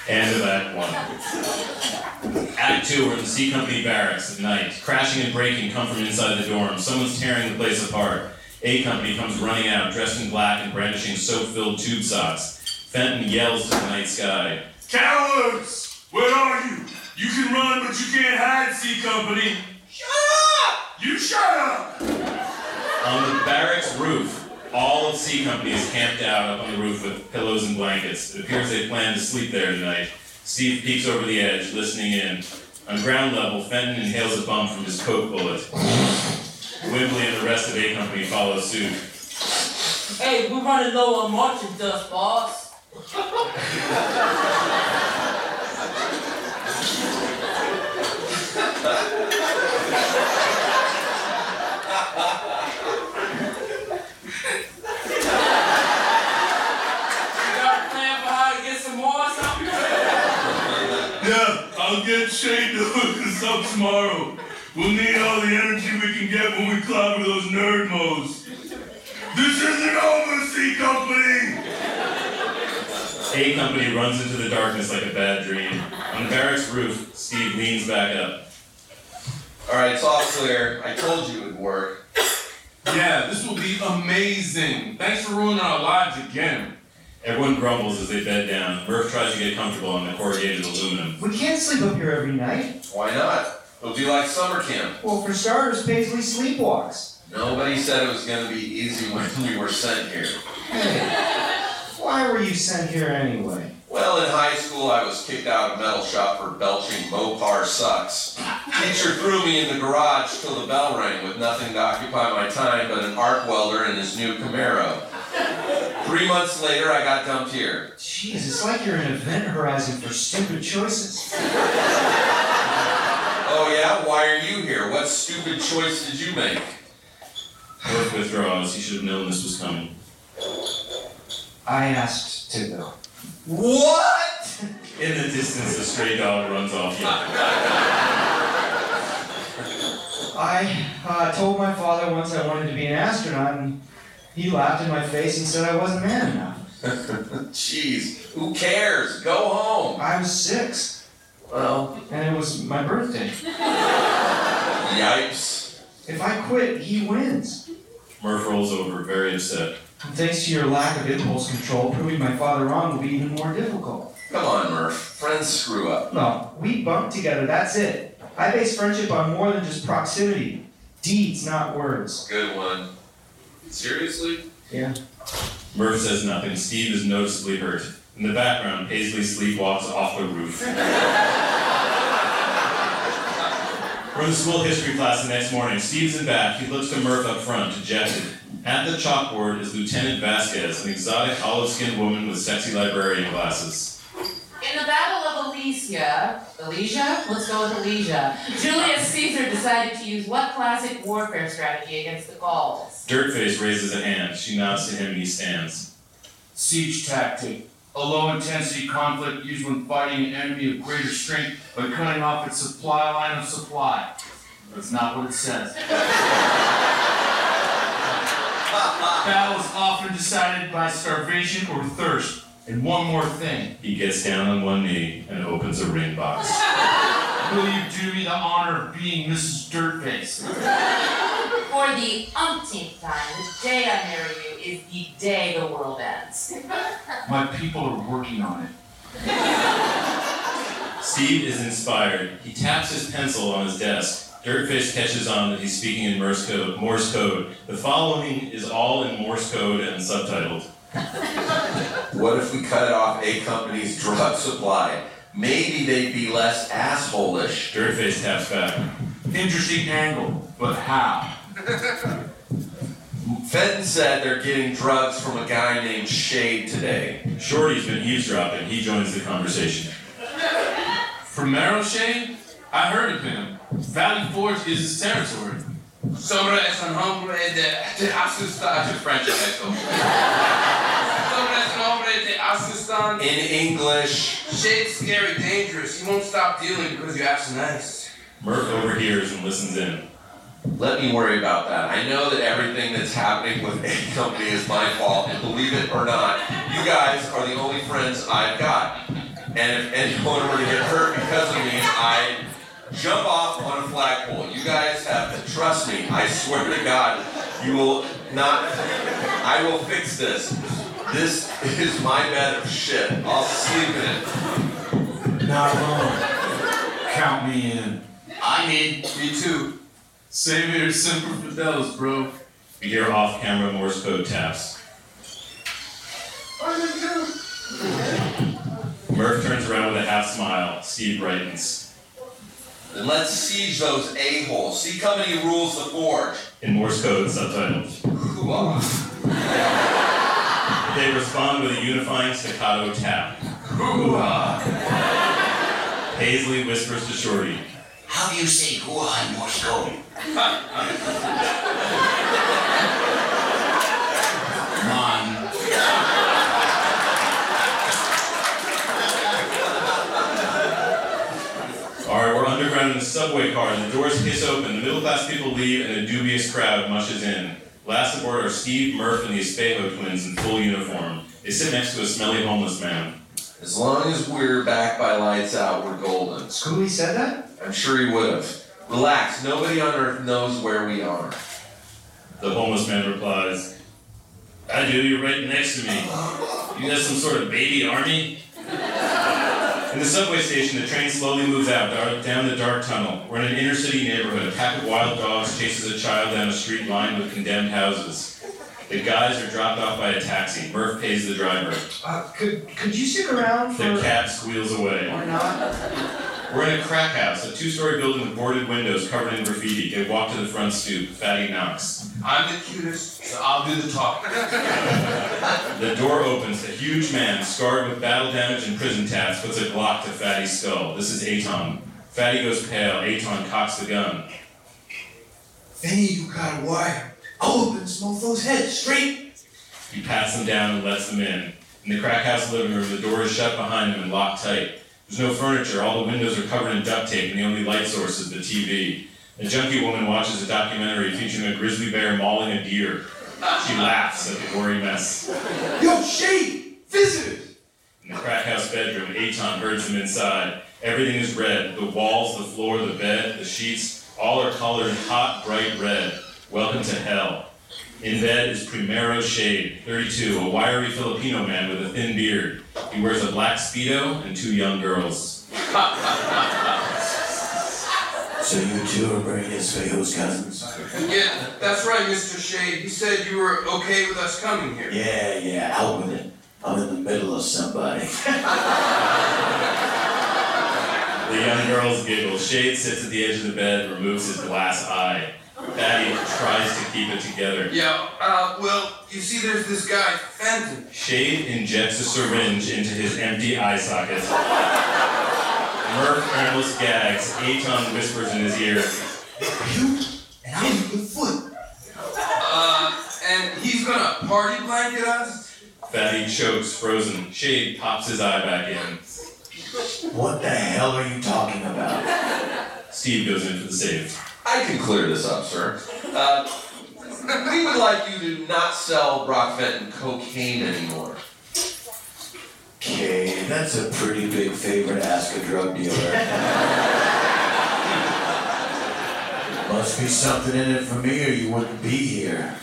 End of Act 1. Act 2, we're in the C Company barracks at night. Crashing and breaking come from inside the dorm. Someone's tearing the place apart. A Company comes running out, dressed in black and brandishing soap-filled tube socks. Fenton yells to the night sky. Cowards! Where are you? You can run, but you can't hide, C Company. Shut up! You shut up! On the barracks roof, all of C Company is camped out up on the roof with pillows and blankets. It appears they plan to sleep there tonight. Steve peeks over the edge, listening in. On ground level, Fenton inhales a bump from his coke bullet. Wembley and the rest of A Company follow suit. Hey, we're running low on marching dust, boss. You got a how to get some more or? Yeah, I'll get Shane to hook us up tomorrow. We'll need all the energy we can get when we clobber those nerd modes. This isn't over, C Company! A Company runs into the darkness like a bad dream. On the barracks roof, Steve leans back up. All right, it's all clear. I told you it would work. Yeah, this will be amazing. Thanks for ruining our lives again. Everyone grumbles as they bed down. Murph tries to get comfortable on the corrugated aluminum. We can't sleep up here every night. Why not? It'll be like summer camp. Well, for starters, Paisley sleepwalks. Nobody said it was going to be easy when we were sent here. Why were you sent here anyway? Well, in high school, I was kicked out of metal shop for belching Mopar sucks. Teacher threw me in the garage till the bell rang with nothing to occupy my time but an arc welder and his new Camaro. Three months later, I got dumped here. Jeez, it's like you're an event horizon for stupid choices. Oh yeah? Why are you here? What stupid choice did you make? Murph withdraws. He should have known this was coming. I asked to go. What? In the distance, a stray dog runs off. You. I uh, told my father once I wanted to be an astronaut, and he laughed in my face and said I wasn't man enough. (laughs) Jeez, who cares? Go home. I was six. Well, and it was my birthday. Yipes. If I quit, he wins. Murph rolls over, very upset. And thanks to your lack of impulse control, proving my father wrong will be even more difficult. Come on, Murph. Friends screw up. No, we bunk together, that's it. I base friendship on more than just proximity. Deeds, not words. Good one. Seriously? Yeah. Murph says nothing. Steve is noticeably hurt. In the background, Paisley sleepwalks off the roof. We're in the school history class the next morning. Steve's in back. He looks to Murph up front, dejected. At the chalkboard is Lieutenant Vasquez, an exotic olive-skinned woman with sexy librarian glasses. In the Battle of Alesia, Alesia? Let's go with Alesia. Julius Caesar decided to use what classic warfare strategy against the Gauls? Dirtface raises a hand. She nods to him and he stands. Siege tactic. A low intensity conflict used when fighting an enemy of greater strength by cutting off its supply line of supply. That's not what it says. (laughs) Battle is often decided by starvation or thirst. And one more thing. He gets down on one knee and opens a ring box. Will you do me the honor of being Mrs. Dirtface? For the umpteenth time, the day I marry you is the day the world ends. My people are working on it. Steve is inspired. He taps his pencil on his desk. Dirtface catches on that he's speaking in Morse code. Morse code. The following is all in Morse code and subtitled. (laughs) What if we cut off A Company's drug supply? Maybe they'd be less assholish. Dirtface taps back. Interesting angle, but how? Fenton said they're getting drugs from a guy named Shade today. Shorty's been eavesdropping. He joins the conversation. (laughs) From Marrowshade? I heard of him. Valley Forge is his territory. Sobre es un hombre de, de asustar. French in high school. Sobre es un hombre de asustar. In English. Shade's scary, dangerous. You won't stop dealing because you're so nice. Murph overhears and listens in. Let me worry about that. I know that everything that's happening with A Company is my fault, and believe it or not, you guys are the only friends I've got. And if anyone were to get hurt because of me, I'd jump off on a flagpole. You guys have to trust me. I swear to God, you will not. I will fix this. This is my bed of shit. I'll sleep in it. Not alone. Count me in. I'm in. Me too. Same here, Semper Fidelis, bro. We hear off-camera Morse code taps. Murph turns around with a half smile. Steve brightens. Then let's siege those a-holes. See how many rules the forge. In Morse code, subtitles. Hoo-ah. (laughs) They respond with a unifying staccato tap. Hoo-ah. Paisley whispers to Shorty. How do you say hoo-ah in Morse code? (laughs) All right, in the subway car. and The doors hiss open. The middle-class people leave, and a dubious crowd mushes in. Last aboard are Steve, Murph, and the Espejo twins in full uniform. They sit next to a smelly homeless man. As long as we're back by lights out, we're golden. Scooby said that? I'm sure he would have. Relax, nobody on earth knows where we are. The homeless man replies, I do, you're right next to me. You got some sort of baby army? In the subway station, the train slowly moves out down the dark tunnel. We're in an inner city neighborhood. A pack of wild dogs chases a child down a street lined with condemned houses. The guys are dropped off by a taxi. Murph pays the driver. Uh, could could you stick around for? The cat squeals away. Or not? We're in a crack house, a two-story building with boarded windows covered in graffiti. They walk to the front stoop. Fatty knocks. I'm the cutest, so I'll do the talking. (laughs) The door opens. A huge man, scarred with battle damage and prison tats, puts a Glock to Fatty's skull. This is Aton. Fatty goes pale. Aton cocks the gun. If any of you got a wire, I'll open this mofo's head straight. He pats them down and lets them in. In the crack house living room, the door is shut behind him and locked tight. There's no furniture. All the windows are covered in duct tape, and the only light source is the TV. A junkie woman watches a documentary featuring a grizzly bear mauling a deer. She laughs at the gory mess. Yo, Shade! Visitors! In the crack house bedroom, Aton herds them inside. Everything is red. The walls, the floor, the bed, the sheets, all are colored hot, bright red. Welcome to hell. In bed is Primero Shade, 32, a wiry Filipino man with a thin beard. He wears a black Speedo and two young girls. (laughs) So you two are Bernie Espejo's cousins? Yeah, that's right, Mr. Shade. He said you were okay with us coming here. Yeah, yeah, out with it. I'm in the middle of somebody. (laughs) The young girls giggle. Shade sits at the edge of the bed, removes his glass eye. Fatty tries to keep it together. Yeah, uh, well, you see, there's this guy, Fenton. Shade injects a syringe into his empty eye socket. Murph almost gags. Aton whispers in his ear. You and I'm the foot. Uh, and he's gonna party blanket us? Fatty chokes, frozen. Shade pops his eye back in. What the hell are you talking about? Steve goes in for the save. I can clear this up, sir. Uh, we would like you to not sell Brock Fenton cocaine anymore. Okay, that's a pretty big favor to ask a drug dealer. Must be something in it for me or you wouldn't be here.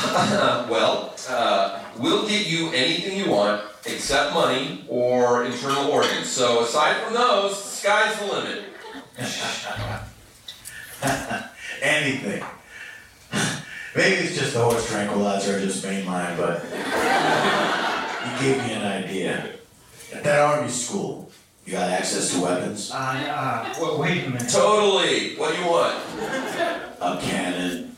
(laughs) well, uh, we'll get you anything you want except money or internal organs. So aside from those, the sky's the limit. (laughs) (laughs) Anything. Maybe it's just the horse tranquilizer or just mainline, but you gave me an idea. At that army school, you got access to weapons? Uh, uh, w- wait a minute. Totally. What do you want? A cannon.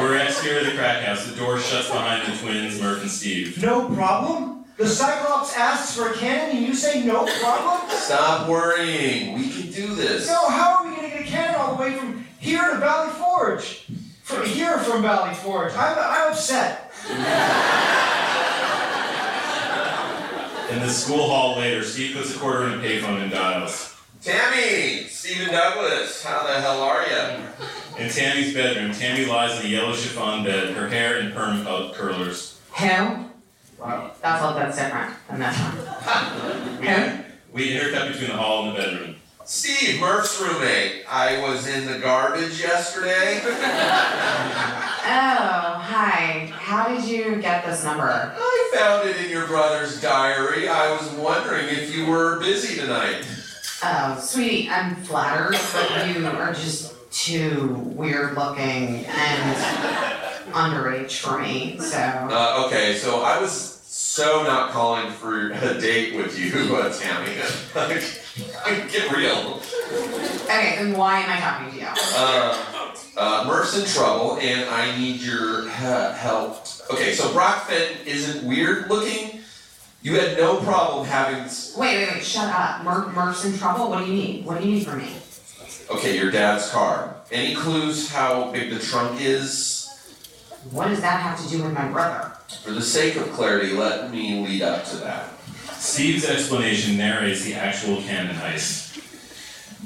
We're at exterior of the crack house. The door shuts behind the twins, Murph and Steve. No problem? The Cyclops asks for a cannon and you say no problem? Stop worrying. We can do this. No, how are we gonna get a cannon all the way from here to Valley Forge? From here from Valley Forge. I'm, I'm upset. In the school hall later, Steve puts a quarter in a payphone and dials. Tammy, Stephen Douglas, how the hell are you? In Tammy's bedroom, Tammy lies in a yellow chiffon bed, her hair in perm uh, curlers. curlers. Who? That's all that's different than this one. (laughs) We intercut between the hall and the bedroom. Steve, Murph's roommate. I was in the garbage yesterday. (laughs) Oh, hi. How did you get this number? I found it in your brother's diary. I was wondering if you were busy tonight. Oh, sweetie, I'm flattered, but you are just too weird looking and underage for me, so. Uh, okay, so I was so not calling for a date with you, (laughs) uh, Tammy. (laughs) Get real. Okay, then why am I talking to you? Uh, uh, Murph's in trouble, and I need your help. Okay, so Brock Fenton isn't weird looking. You had no problem having. Wait, wait, wait, shut up. Mur- Murph's in trouble? What do you need? What do you need from me? Okay, your dad's car. Any clues how big the trunk is? What does that have to do with my brother? For the sake of clarity, let me lead up to that. Steve's explanation narrates the actual cannon heist.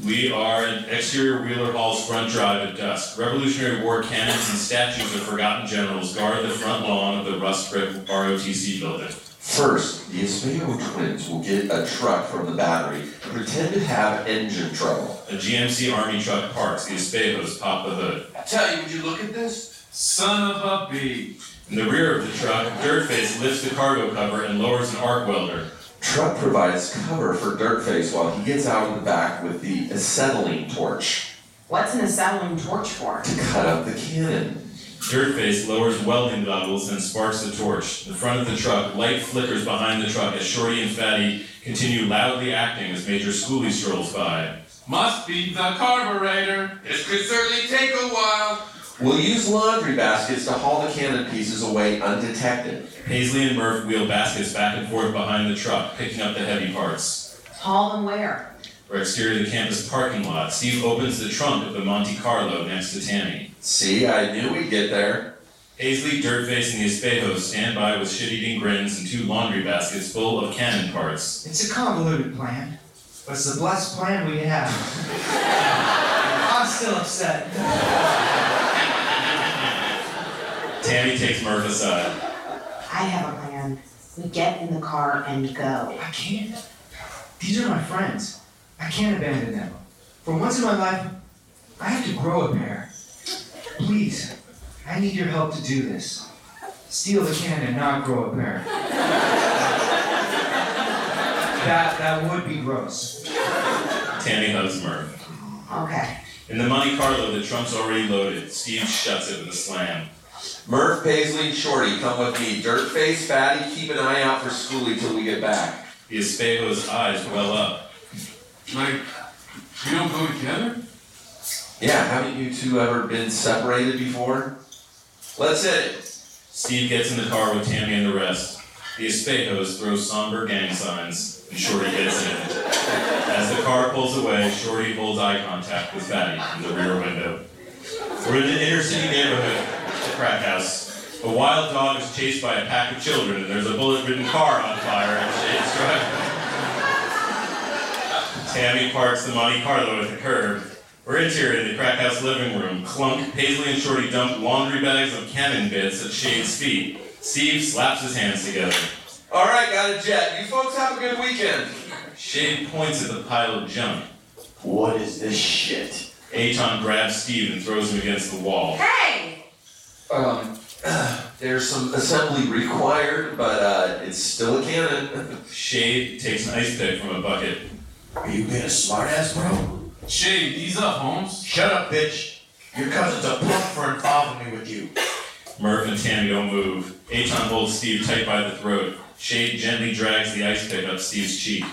We are at exterior Wheeler Hall's front drive at dusk. Revolutionary War cannons and statues of forgotten generals guard the front lawn of the rust-brick ROTC building. First, the Espejo twins will get a truck from the battery and pretend to have engine trouble. A GMC Army truck parks. The Espejos pop the hood. I tell you, would you look at this? Son of a bee. In the rear of the truck, Dirtface lifts the cargo cover and lowers an arc welder. Truck provides cover for Dirtface while he gets out in the back with the acetylene torch What's an acetylene torch for? to cut up the cannon. Dirtface lowers welding goggles and sparks the torch. The front of the truck, light flickers behind the truck as Shorty and Fatty continue loudly acting as Major Schooley strolls by. Must be the carburetor. This could certainly take a while. We'll use laundry baskets to haul the cannon pieces away undetected. Paisley and Murph wheel baskets back and forth behind the truck, picking up the heavy parts. Haul them where? We're exterior of the campus parking lot. Steve opens the trunk of the Monte Carlo next to Tammy. See, I knew we'd get there. Paisley, Dirtface, and the Espejos stand by with shit-eating grins and two laundry baskets full of cannon parts. It's a convoluted plan, but it's the best plan we have. (laughs) I'm still upset. Tammy takes Murph aside. I have a plan. We get in the car and go. I can't. These are my friends. I can't abandon them. For once in my life, I have to grow a pair. Please, I need your help to do this. Steal the and not grow a pair. That that would be gross. Tammy hugs Murph. Okay. In the Monte Carlo, the trunk's already loaded. Steve shuts it with a slam. Murph, Paisley, Shorty, come with me. Dirtface, Fatty, keep an eye out for Schooley till we get back. The Espejo's eyes well up. Like, we don't go together? Yeah, haven't you two ever been separated before? Let's hit it. Steve gets in the car with Tammy and the rest. The Espejos throw somber gang signs, and Shorty gets in. As the car pulls away, Shorty holds eye contact with Fatty in the rear window. We're in an inner city neighborhood, the crack house. A wild dog is chased by a pack of children, and there's a bullet-ridden car on fire Shade's driveway. Tammy parks the Monte Carlo at the curb. We're interior in the crack house living room. Clunk, Paisley, and Shorty dump laundry bags of cannon bits at Shade's feet. Steve slaps his hands together. All right, got a jet. You folks have a good weekend. Shade points at the pile of junk. What is this shit? Aton grabs Steve and throws him against the wall. Hey! Um, (clears throat) there's some assembly required, but uh, it's still a cannon. (laughs) Shade takes an ice pick from a bucket. Are you being a smartass, bro? Shade, these up, Holmes. Shut up, bitch. Your cousin's a punk for involving me with you. Murph and Tammy don't move. Aton holds Steve tight by the throat. Shade gently drags the ice pick up Steve's cheek.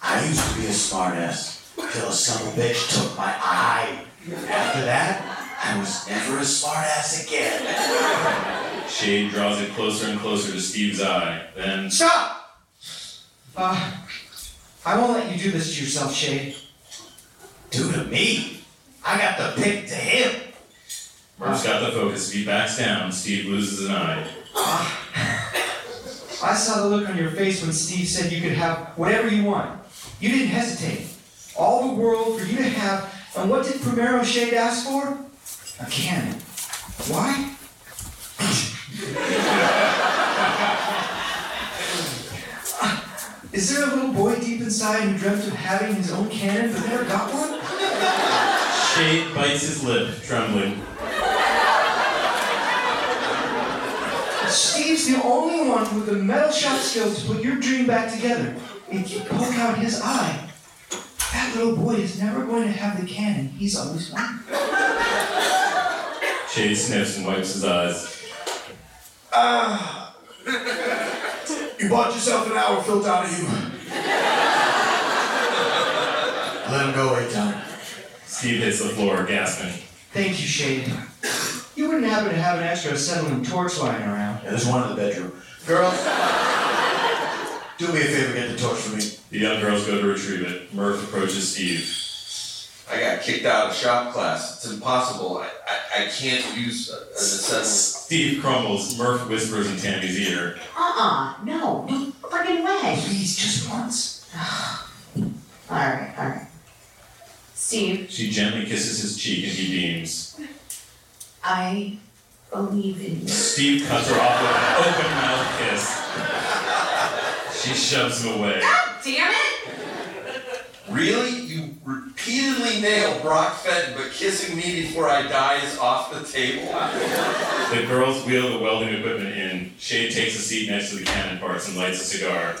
I used to be a smartass till a son of a bitch took my eye. After that, I was never a smartass again. (laughs) Shade draws it closer and closer to Steve's eye. Then Stop! Uh, I won't let you do this to yourself, Shade. Do to me? I got the pick to him. Murph's got the focus. If he backs down, Steve loses an eye. I saw the look on your face when Steve said you could have whatever you want. You didn't hesitate. All the world for you to have. And what did Primero Shade ask for? A cannon. Why? (laughs) Is there a little boy deep inside who dreamt of having his own cannon but never got one? Shade bites his lip, trembling. Steve's the only one with the metal shot skills to put your dream back together. If you poke out his eye, that little boy is never going to have the cannon he's always wanted. Shade sniffs and wipes his eyes. Ah. you bought yourself an hour filled out of you. Let him go, Aton. Steve hits the floor, gasping. Thank you, Shade. You wouldn't happen to have an extra acetylene torch lying around. Yeah, there's one in the bedroom. Girls, do me a favor, get the torch for me. The young girls go to retrieve it. Murph approaches Steve. I got kicked out of shop class. It's impossible. I, I, I can't use an acetylene. Steve crumbles. Murph whispers in Tammy's ear. Uh-uh. No. No friggin' way. Please, just once. Alright, alright. Steve, She gently kisses his cheek and he beams. I believe in you. Steve cuts her off with an open mouth kiss. She shoves him away. God damn it! Really? You repeatedly nail Brock Fenton, but kissing me before I die is off the table? The girls wheel the welding equipment in. Shade takes a seat next to the cannon parts and lights a cigar.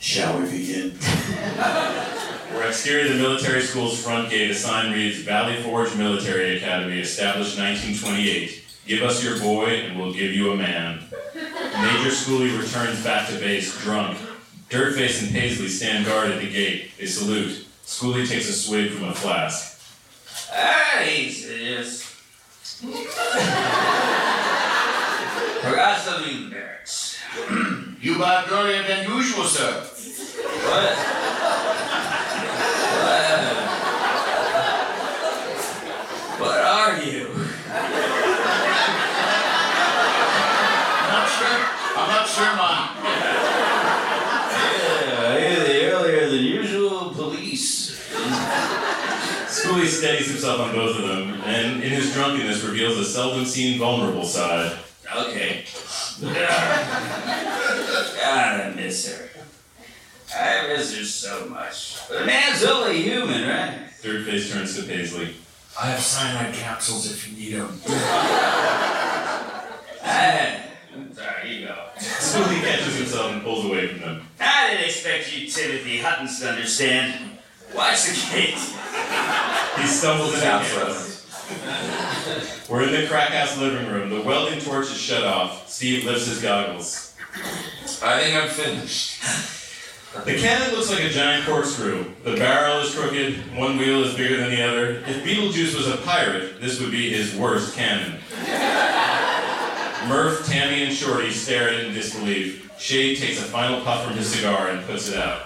Shall we begin? We're exterior of the military school's front gate. A sign reads Valley Forge Military Academy, established 1928. Give us your boy and we'll give you a man. Major Schooley returns back to base, drunk. Dirtface and Paisley stand guard at the gate. They salute. Schooley takes a swig from a flask. Ah, hey, sis. Forgot something in the barracks. You bought earlier than usual, sir. What? What? What are you? I'm not sure. I'm not sure, Mom. Yeah, you're the earlier than usual police. Schooley steadies himself on both of them, and in his drunkenness reveals a seldom seen vulnerable side. Okay. (laughs) God, I miss her. I miss her so much. But a man's only human, right? Dirtface turns to Paisley. I have cyanide capsules if you need them. Hey, (laughs) ah, there you go. Smoothie catches himself and pulls away from them. I didn't expect you Timothy Huttons to understand. Watch the gate. He stumbles into us. We're in the crack house living room. The welding torch is shut off. Steve lifts his goggles. I think I'm finished. The cannon looks like a giant corkscrew. The barrel is crooked, one wheel is bigger than the other. If Beetlejuice was a pirate, this would be his worst cannon. Murph, Tammy, and Shorty stare at it in disbelief. Shade takes a final puff from his cigar and puts it out.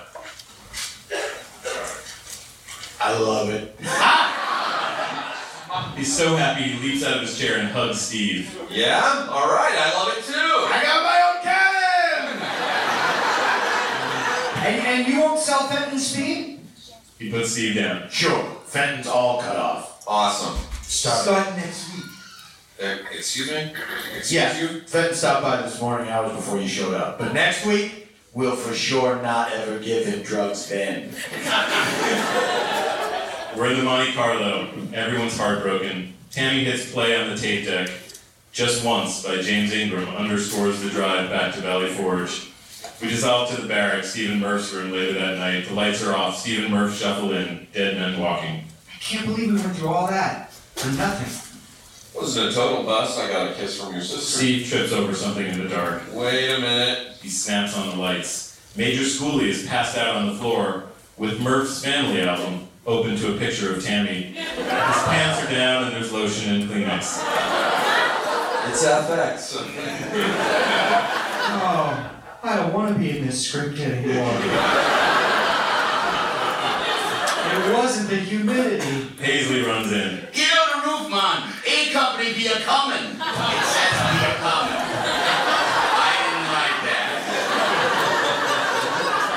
I love it. He's so happy he leaps out of his chair and hugs Steve. Yeah? Alright, I love it too. I got my own cannon! And, and you won't sell Fenton Speed? He puts Steve down. Sure. Fenton's all cut off. Awesome. Start. Start next week. Uh, excuse me? Excuse Yeah, you? Fenton stopped by this morning hours before you showed up. But next week, we'll for sure not ever give him drugs then. (laughs) We're in the Monte Carlo. Everyone's heartbroken. Tammy hits play on the tape deck. Just Once by James Ingram underscores the drive back to Valley Forge. We dissolve to the barracks, Stephen Murph's room later that night. The lights are off. Stephen Murph shuffle in. Dead men walking. I can't believe we went through all that for nothing. Wasn't a total bust. I got a kiss from your sister. Steve trips over something in the dark. Wait a minute. He snaps on the lights. Major Schooley is passed out on the floor with Murph's family album open to a picture of Tammy. His pants are down and there's lotion and Kleenex. It's FX. Oh, I don't want to be in this script anymore. It wasn't the humidity. Paisley runs in. Get on the roof, man. A company be a coming. It says be a coming. I didn't like that.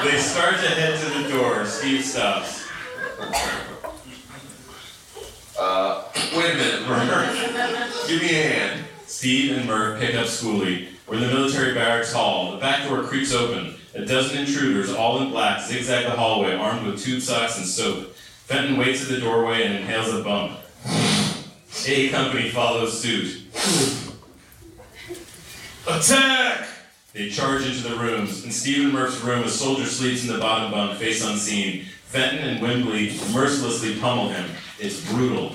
They start to head to the door. Steve stops. Uh, wait a minute, Murph. Give me a hand. Steve and Murph pick up Schooley. We're in the military barracks hall. The back door creaks open. A dozen intruders, all in black, zigzag the hallway, armed with tube socks and soap. Fenton waits at the doorway and inhales a bump. A company follows suit. Attack! They charge into the rooms. In Stephen Murph's room, a soldier sleeps in the bottom bunk, face unseen. Fenton and Wembley mercilessly pummel him. It's brutal.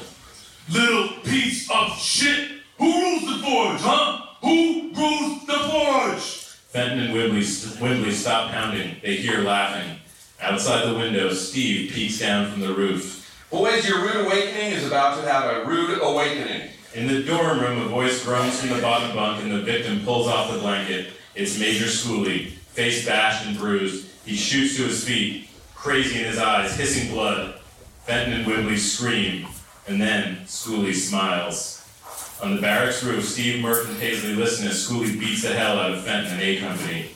Little piece of shit! Who rules the forge, huh? Who rules the forge? Fenton and Wembley, Wembley stop pounding. They hear laughing. Outside the window, Steve peeks down from the roof. Boys, your rude awakening is about to have a rude awakening. In the dorm room, a voice groans from the bottom bunk and the victim pulls off the blanket. It's Major Schooley, face bashed and bruised. He shoots to his feet, crazy in his eyes, hissing blood. Fenton and Wembley scream, and then Schooley smiles. On the barracks roof, Steve, Murph, and Paisley listen as Schooley beats the hell out of Fenton and A Company.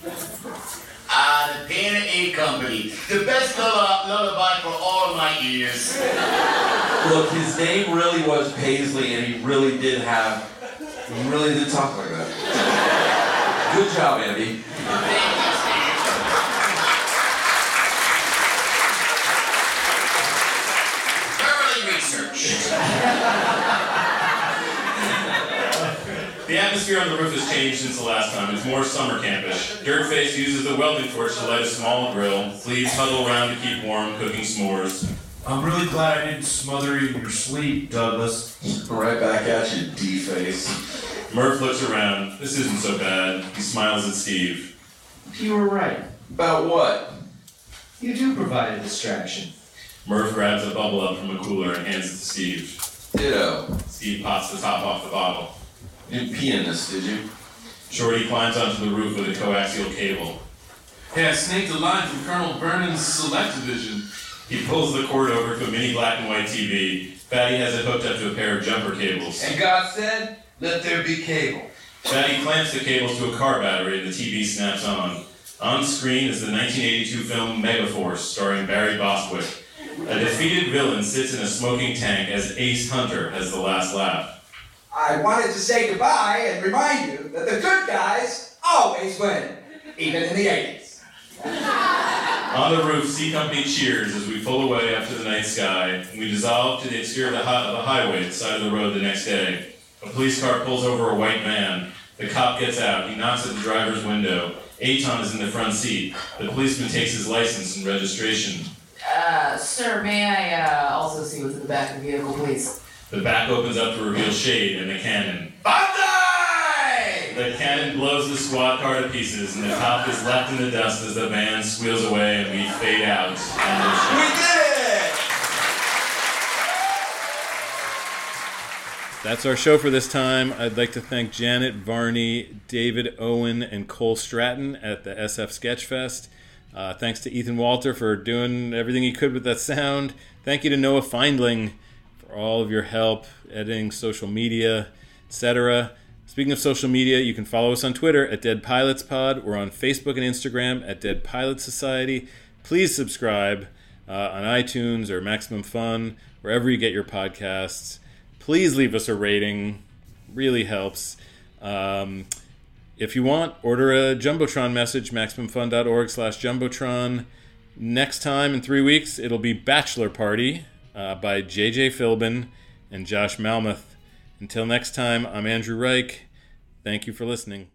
Ah, the Pain A Company. The best lull- lullaby for all of my ears. Look, his name really was Paisley, and he really did have, he really did talk like that. Good job, Andy. Atmosphere on the roof has changed since the last time. It's more summer campish. Dirtface uses the welding torch to light a small grill. Fleas huddle around to keep warm, cooking s'mores. I'm really glad I didn't smother you in your sleep, Douglas. Right back at you, D-face. Murph looks around. This isn't so bad. He smiles at Steve. You were right. About what? You do provide a distraction. Murph grabs a bubble up from a cooler and hands it to Steve. Ditto. Steve pops the top off the bottle. You didn't pee in this, did you? Shorty climbs onto the roof with a coaxial cable. Hey, I snaked a line from Colonel Vernon's Select Division. He pulls the cord over to a mini black and white TV. Fatty has it hooked up to a pair of jumper cables. And God said, let there be cable. Fatty clamps the cables to a car battery and the TV snaps on. On screen is the 1982 film Megaforce, starring Barry Bostwick. A defeated villain sits in a smoking tank as Ace Hunter has the last laugh. I wanted to say goodbye and remind you that the good guys always win, even in the 80s. On (laughs) On the roof, C Company cheers as we pull away up to the night sky, and we dissolve to the exterior of the, hi- of the highway at the side of the road the next day. A police car pulls over a white van. The cop gets out. He knocks at the driver's window. Aton is in the front seat. The policeman takes his license and registration. Uh, sir, may I, uh, also see what's in the back of the vehicle, please? The back opens up to reveal Shade and the cannon. The cannon blows the squad car to pieces, and the cop is left in the dust as the van squeals away and we fade out. We did it! That's our show for this time. I'd like to thank Janet Varney, David Owen, and Cole Stratton at the SF Sketchfest. Uh, thanks to Ethan Walter for doing everything he could with that sound. Thank you to Noah Feindling all of your help editing social media, etc. Speaking of social media, you can follow us on Twitter at Dead Pilots Pod. We're on Facebook and Instagram at Dead Pilot Society. Please subscribe uh, on iTunes or Maximum Fun, wherever you get your podcasts. Please leave us a rating. Really helps. Um, if you want, order a Jumbotron message, MaximumFun.org slash Jumbotron. Next time in three weeks, it'll be Bachelor Party uh, by J.J. Philbin and Josh Malmuth. Until next time, I'm Andrew Reich. Thank you for listening.